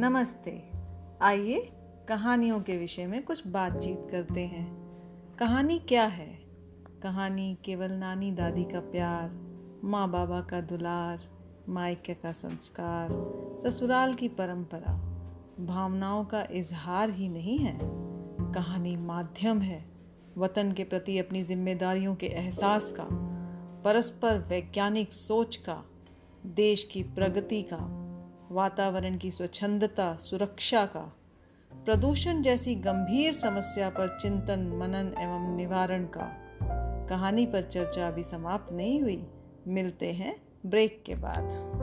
नमस्ते। आइए कहानियों के विषय में कुछ बातचीत करते हैं। कहानी क्या है? कहानी केवल नानी दादी का प्यार माँ बाबा का दुलार, मायके का संस्कार, ससुराल की परंपरा, भावनाओं का इजहार ही नहीं है। कहानी माध्यम है, वतन के प्रति अपनी जिम्मेदारियों के एहसास का, परस्पर वैज्ञानिक सोच का, देश की प्रगति का। वातावरण की स्वच्छंदता, सुरक्षा का। प्रदूषण जैसी गंभीर समस्या पर चिंतन, मनन एवं निवारण का। कहानी पर चर्चा अभी समाप्त नहीं हुई। मिलते हैं ब्रेक के बाद।